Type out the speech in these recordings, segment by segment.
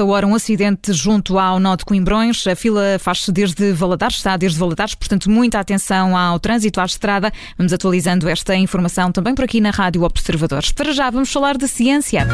esta hora um acidente junto ao nó de Coimbrões. A fila faz-se desde Valadares, está desde Valadares, portanto, muita atenção ao trânsito, à estrada. Vamos atualizando esta informação também por aqui na Rádio Observadores. Para já, vamos falar de ciência.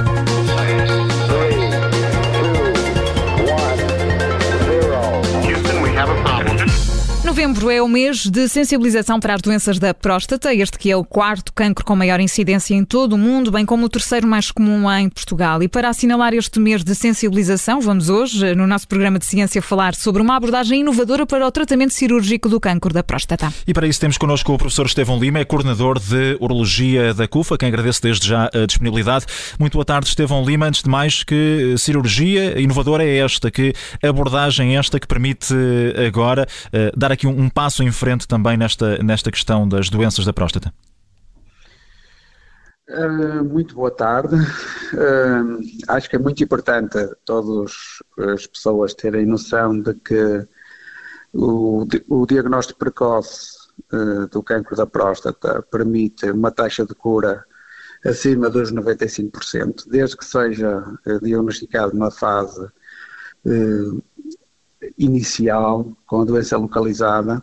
Novembro é o mês de sensibilização para as doenças da próstata, este que é o quarto cancro com maior incidência em todo o mundo, bem como o terceiro mais comum em Portugal. E para assinalar este mês de sensibilização, vamos hoje, no nosso programa de ciência, falar sobre uma abordagem inovadora para o tratamento cirúrgico do cancro da próstata. E para isso temos connosco o professor Estevão Lima, é coordenador de Urologia da CUFA, quem agradece desde já a disponibilidade. Muito boa tarde, Estevão Lima. Antes de mais, que cirurgia inovadora é esta, que abordagem é esta que permite agora uh, dar aqui um, um passo em frente também nesta, nesta questão das doenças da próstata? Uh, muito boa tarde. Uh, acho que é muito importante todas as pessoas terem noção de que o, o diagnóstico precoce uh, do cancro da próstata permite uma taxa de cura acima dos 95%, desde que seja diagnosticado numa fase inicial, com a doença localizada,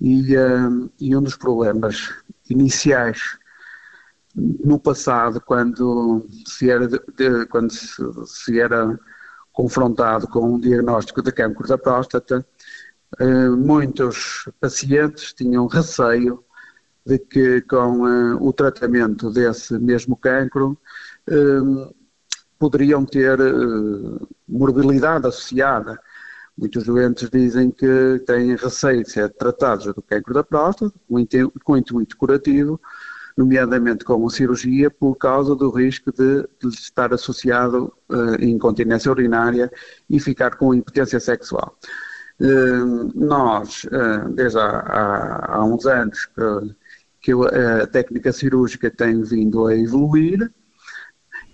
e, uh, e um dos problemas iniciais no passado, quando se era, de, de, quando se, se, era confrontado com um diagnóstico de câncer da próstata, uh, muitos pacientes tinham receio de que com uh, o tratamento desse mesmo cancro poderiam ter morbilidade associada Muitos doentes dizem que têm receio de ser tratados do cancro da próstata, com intuito curativo, nomeadamente com a cirurgia, por causa do risco de, estar associado uh, incontinência urinária e ficar com impotência sexual. Uh, nós, uh, desde há, há, há, uns anos, que, que a técnica cirúrgica tem vindo a evoluir,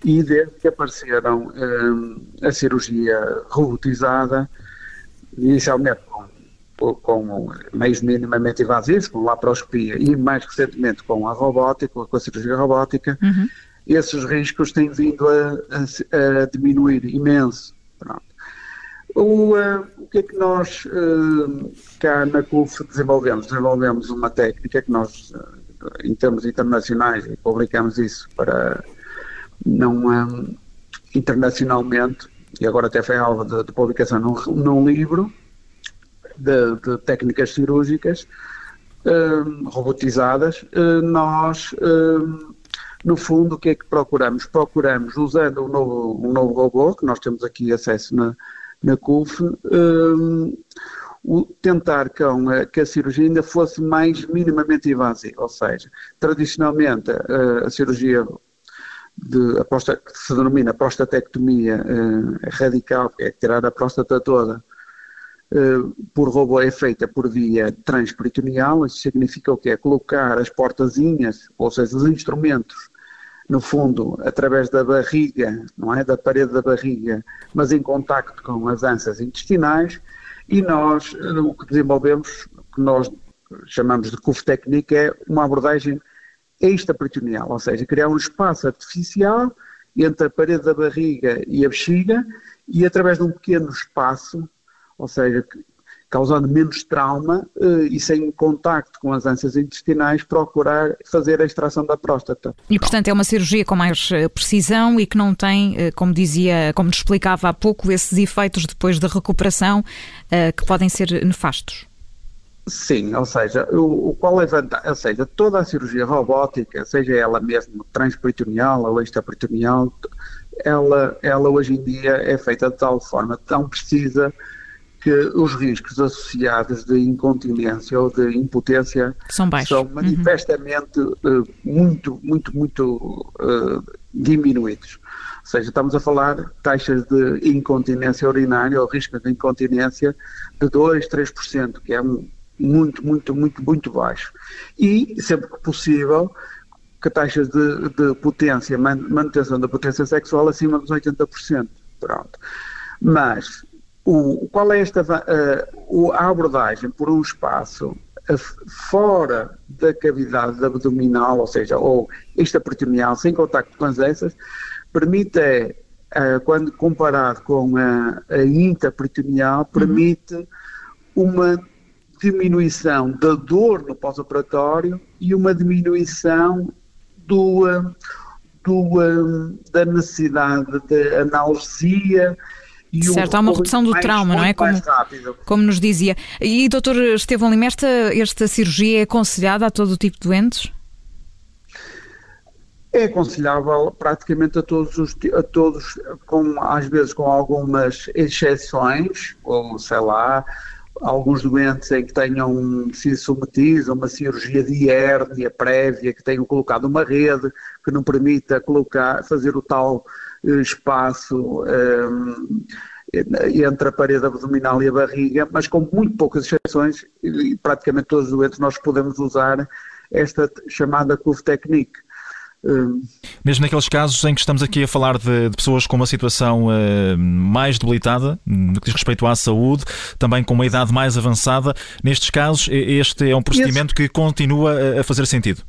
e desde que apareceram a cirurgia robotizada, inicialmente com, com meios minimamente invasivos, com laparoscopia e mais recentemente com a robótica, com a cirurgia robótica, uhum. esses riscos têm vindo a, a, a diminuir imenso. Pronto. O, uh, o que é que nós uh, cá na CUF desenvolvemos? Desenvolvemos uma técnica que nós, uh, em termos internacionais, publicamos isso para não um, internacionalmente, e agora até foi alvo de, de publicação num, num livro de, de, técnicas cirúrgicas um, robotizadas, uh, nós, um, no fundo, o que é que procuramos? Procuramos, usando um novo, um novo robô, que nós temos aqui acesso na, na CUF, um, tentar com a, que a cirurgia ainda fosse mais minimamente invasiva, ou seja, tradicionalmente a, a cirurgia de, que se denomina prostatectomia uh, radical, é tirar a próstata toda, uh, por robô é feita por via transperitoneal, isso significa o que é colocar as portazinhas, ou seja, os instrumentos, no fundo, através da barriga, não é, da parede da barriga, mas em contacto com as ânsias intestinais, e nós, uh, o que desenvolvemos, que nós chamamos de CUF técnica, é uma abordagem extraperitoneal, ou seja, criar um espaço artificial entre a parede da barriga e a bexiga e através de um pequeno espaço, ou seja, causando menos trauma eh, e sem contacto com as ânsias intestinais, procurar fazer a extração da próstata. E, portanto, é uma cirurgia com mais eh, precisão e que não tem, eh, como dizia, como explicava há pouco, esses efeitos depois da recuperação que podem ser nefastos. Sim, ou seja, o, qual é ou seja, toda a cirurgia robótica, seja ela mesmo transperitoneal ou extraperitoneal, ela, ela hoje em dia é feita de tal forma, tão precisa, que os riscos associados de incontinência ou de impotência são, baixos. são manifestamente uhum. uh, muito, muito, muito uh, diminuídos. Ou seja, estamos a falar taxas de incontinência urinária ou riscos de incontinência de 2, 3%, que é um, muito, muito, muito, muito baixo. E, sempre que possível, que taxas de, de potência, manutenção da potência sexual acima dos 80%. Pronto. Mas, o, qual é esta uh, a abordagem por um espaço fora da cavidade abdominal, ou seja, ou extraperitoneal, sem contacto com as essas, permite uh, quando comparado com a, a intraperitoneal, permite uhum. uma diminuição da dor no pós-operatório e uma diminuição do, do, da necessidade de analgesia e certo, há uma redução do trauma, não é? Como, como nos dizia. E, doutor Estevão Lima, esta, esta cirurgia é aconselhada a todo tipo de doentes? É aconselhável praticamente a todos, os, a todos com, às vezes com algumas exceções, ou sei lá, alguns doentes em que tenham sido submetidos a uma cirurgia de hérnia prévia, que tenham colocado uma rede que não permita colocar, fazer o tal eh, espaço um, entre a parede abdominal e a barriga, mas com muito poucas exceções, praticamente todos os doentes nós podemos usar esta chamada curve technique. Mesmo naqueles casos em que estamos aqui a falar de, de pessoas com uma situação uh, mais debilitada, no que diz respeito à saúde, também com uma idade mais avançada, nestes casos, este é um procedimento que continua a fazer sentido?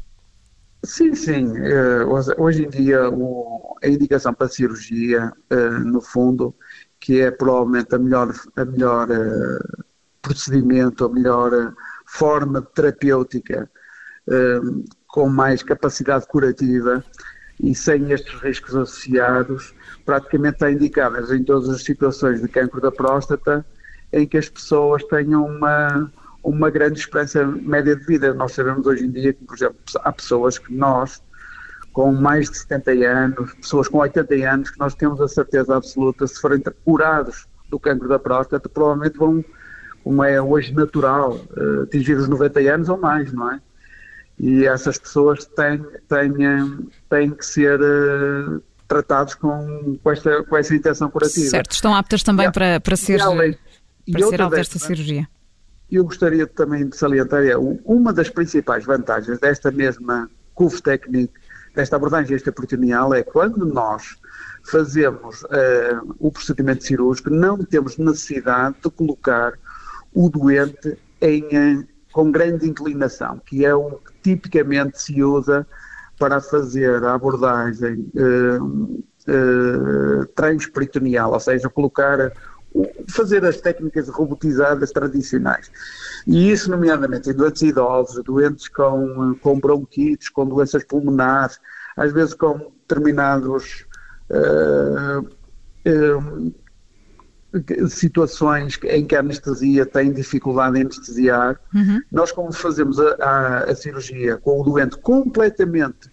Sim, sim. Uh, hoje em dia, o, a indicação para a cirurgia, uh, no fundo, que é provavelmente a melhor, a melhor procedimento, a melhor forma terapêutica com mais capacidade curativa e sem estes riscos associados, praticamente está indicadas em todas as situações de cancro da próstata em que as pessoas tenham uma, uma grande esperança média de vida. Nós sabemos hoje em dia que, por exemplo, há pessoas que nós, com mais de 70 anos, pessoas com 80 anos, que nós temos a certeza absoluta, se forem curados do cancro da próstata, provavelmente vão, como é hoje natural, eh, atingir os 90 anos ou mais, não é? E essas pessoas têm, têm, têm que ser uh, tratados com, com, esta, com essa intenção curativa. Certo, estão aptas também e, para, para ser, além, para ser alvo desta cirurgia. Eu gostaria também de salientar, é, uma das principais vantagens desta mesma CUF Technique, desta abordagem extraperitoneal, é quando nós fazemos uh, o procedimento cirúrgico, não temos necessidade de colocar o doente em, com grande inclinação, que é o que tipicamente se usa para fazer a abordagem uh, uh, transperitoneal, ou seja, colocar, fazer as técnicas robotizadas tradicionais. E isso, nomeadamente em doentes idosos, doentes com, com bronquites, com doenças pulmonares, às vezes com determinados uh, situações em que a anestesia tem dificuldade em anestesiar, uhum. nós como fazemos a, a, a, cirurgia com o doente completamente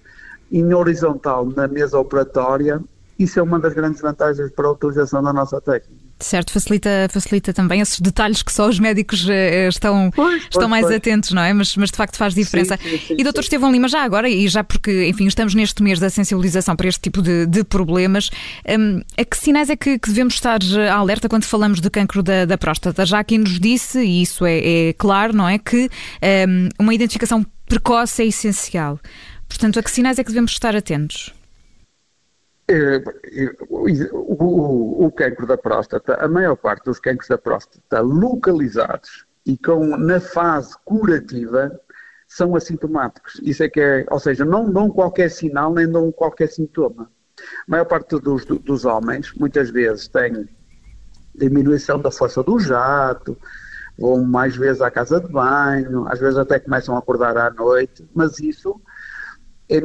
em horizontal na mesa operatória, isso é uma das grandes vantagens para a utilização da nossa técnica. Certo, facilita, facilita também esses detalhes que só os médicos uh, estão, pois, estão pois, mais pois. atentos, não é? Mas, mas de facto faz diferença. Sim, sim, sim, e doutor Estevão Lima, já agora, e já porque, enfim, estamos neste mês da sensibilização para este tipo de, de problemas, um, a que sinais é que, que, devemos estar eh, alerta quando falamos de cancro da, da próstata? Já aqui nos disse, e isso é, é claro, não é? Que um, uma identificação precoce é essencial. Portanto, a que sinais é que devemos estar atentos? É, o, o, o cancro da próstata, a maior parte dos cancros da próstata localizados e com na fase curativa são assintomáticos. Isso é que é, ou seja, não dão qualquer sinal nem dão qualquer sintoma. A maior parte dos, dos homens, muitas vezes, tem diminuição da força do jato, vão mais vezes à casa de banho, às vezes até começam a acordar à noite, mas isso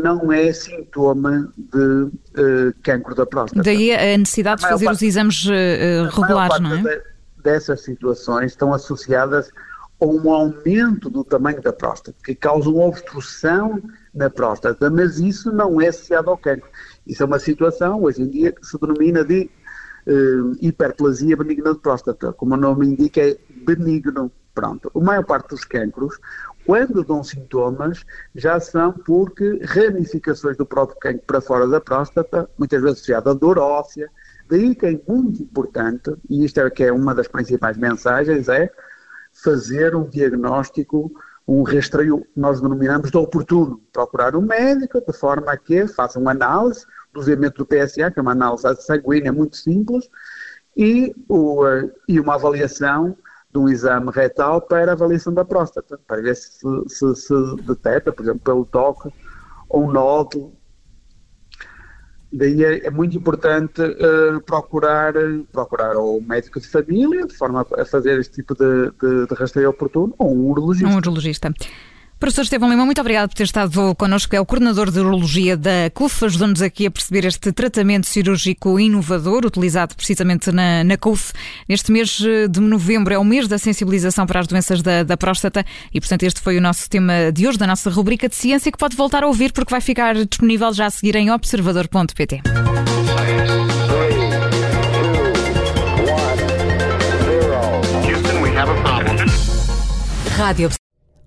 não é sintoma de uh, cancro da próstata. Daí a necessidade a de fazer parte, os exames uh, regulares, não é? De, dessas situações estão associadas a um aumento do tamanho da próstata, que causa uma obstrução na próstata, mas isso não é associado ao cancro. Isso é uma situação, hoje em dia, que se denomina de uh, hiperplasia benigna de próstata. Como o nome indica, é benigno. Pronto. A maior parte dos cancros, quando dão sintomas, já são porque ramificações do próprio cancro para fora da próstata, muitas vezes associada a dor óssea. Daí que é muito importante, e isto é que é uma das principais mensagens, é fazer um diagnóstico, um rastreio, nós denominamos de oportuno. Procurar um médico de forma a que faça uma análise do dosamento do PSA, que é uma análise sanguínea muito simples, e, o, e uma avaliação de um exame retal para avaliação da próstata, para ver se se, se detecta, por exemplo, pelo toque, um nódulo. daí é, é muito importante uh, procurar, procurar um médico de família, de forma a fazer este tipo de, de, de rastreio oportuno, ou um urologista. Um urologista. Professor Estevão Lima, muito obrigado por ter estado connosco. É o coordenador de urologia da CUF, ajudando-nos aqui a perceber este tratamento cirúrgico inovador, utilizado precisamente na, na CUF. Neste mês de novembro é o mês da sensibilização para as doenças da, da próstata e, portanto, este foi o nosso tema de hoje, da nossa rubrica de ciência, que pode voltar a ouvir porque vai ficar disponível já a seguir em observador.pt. Rádio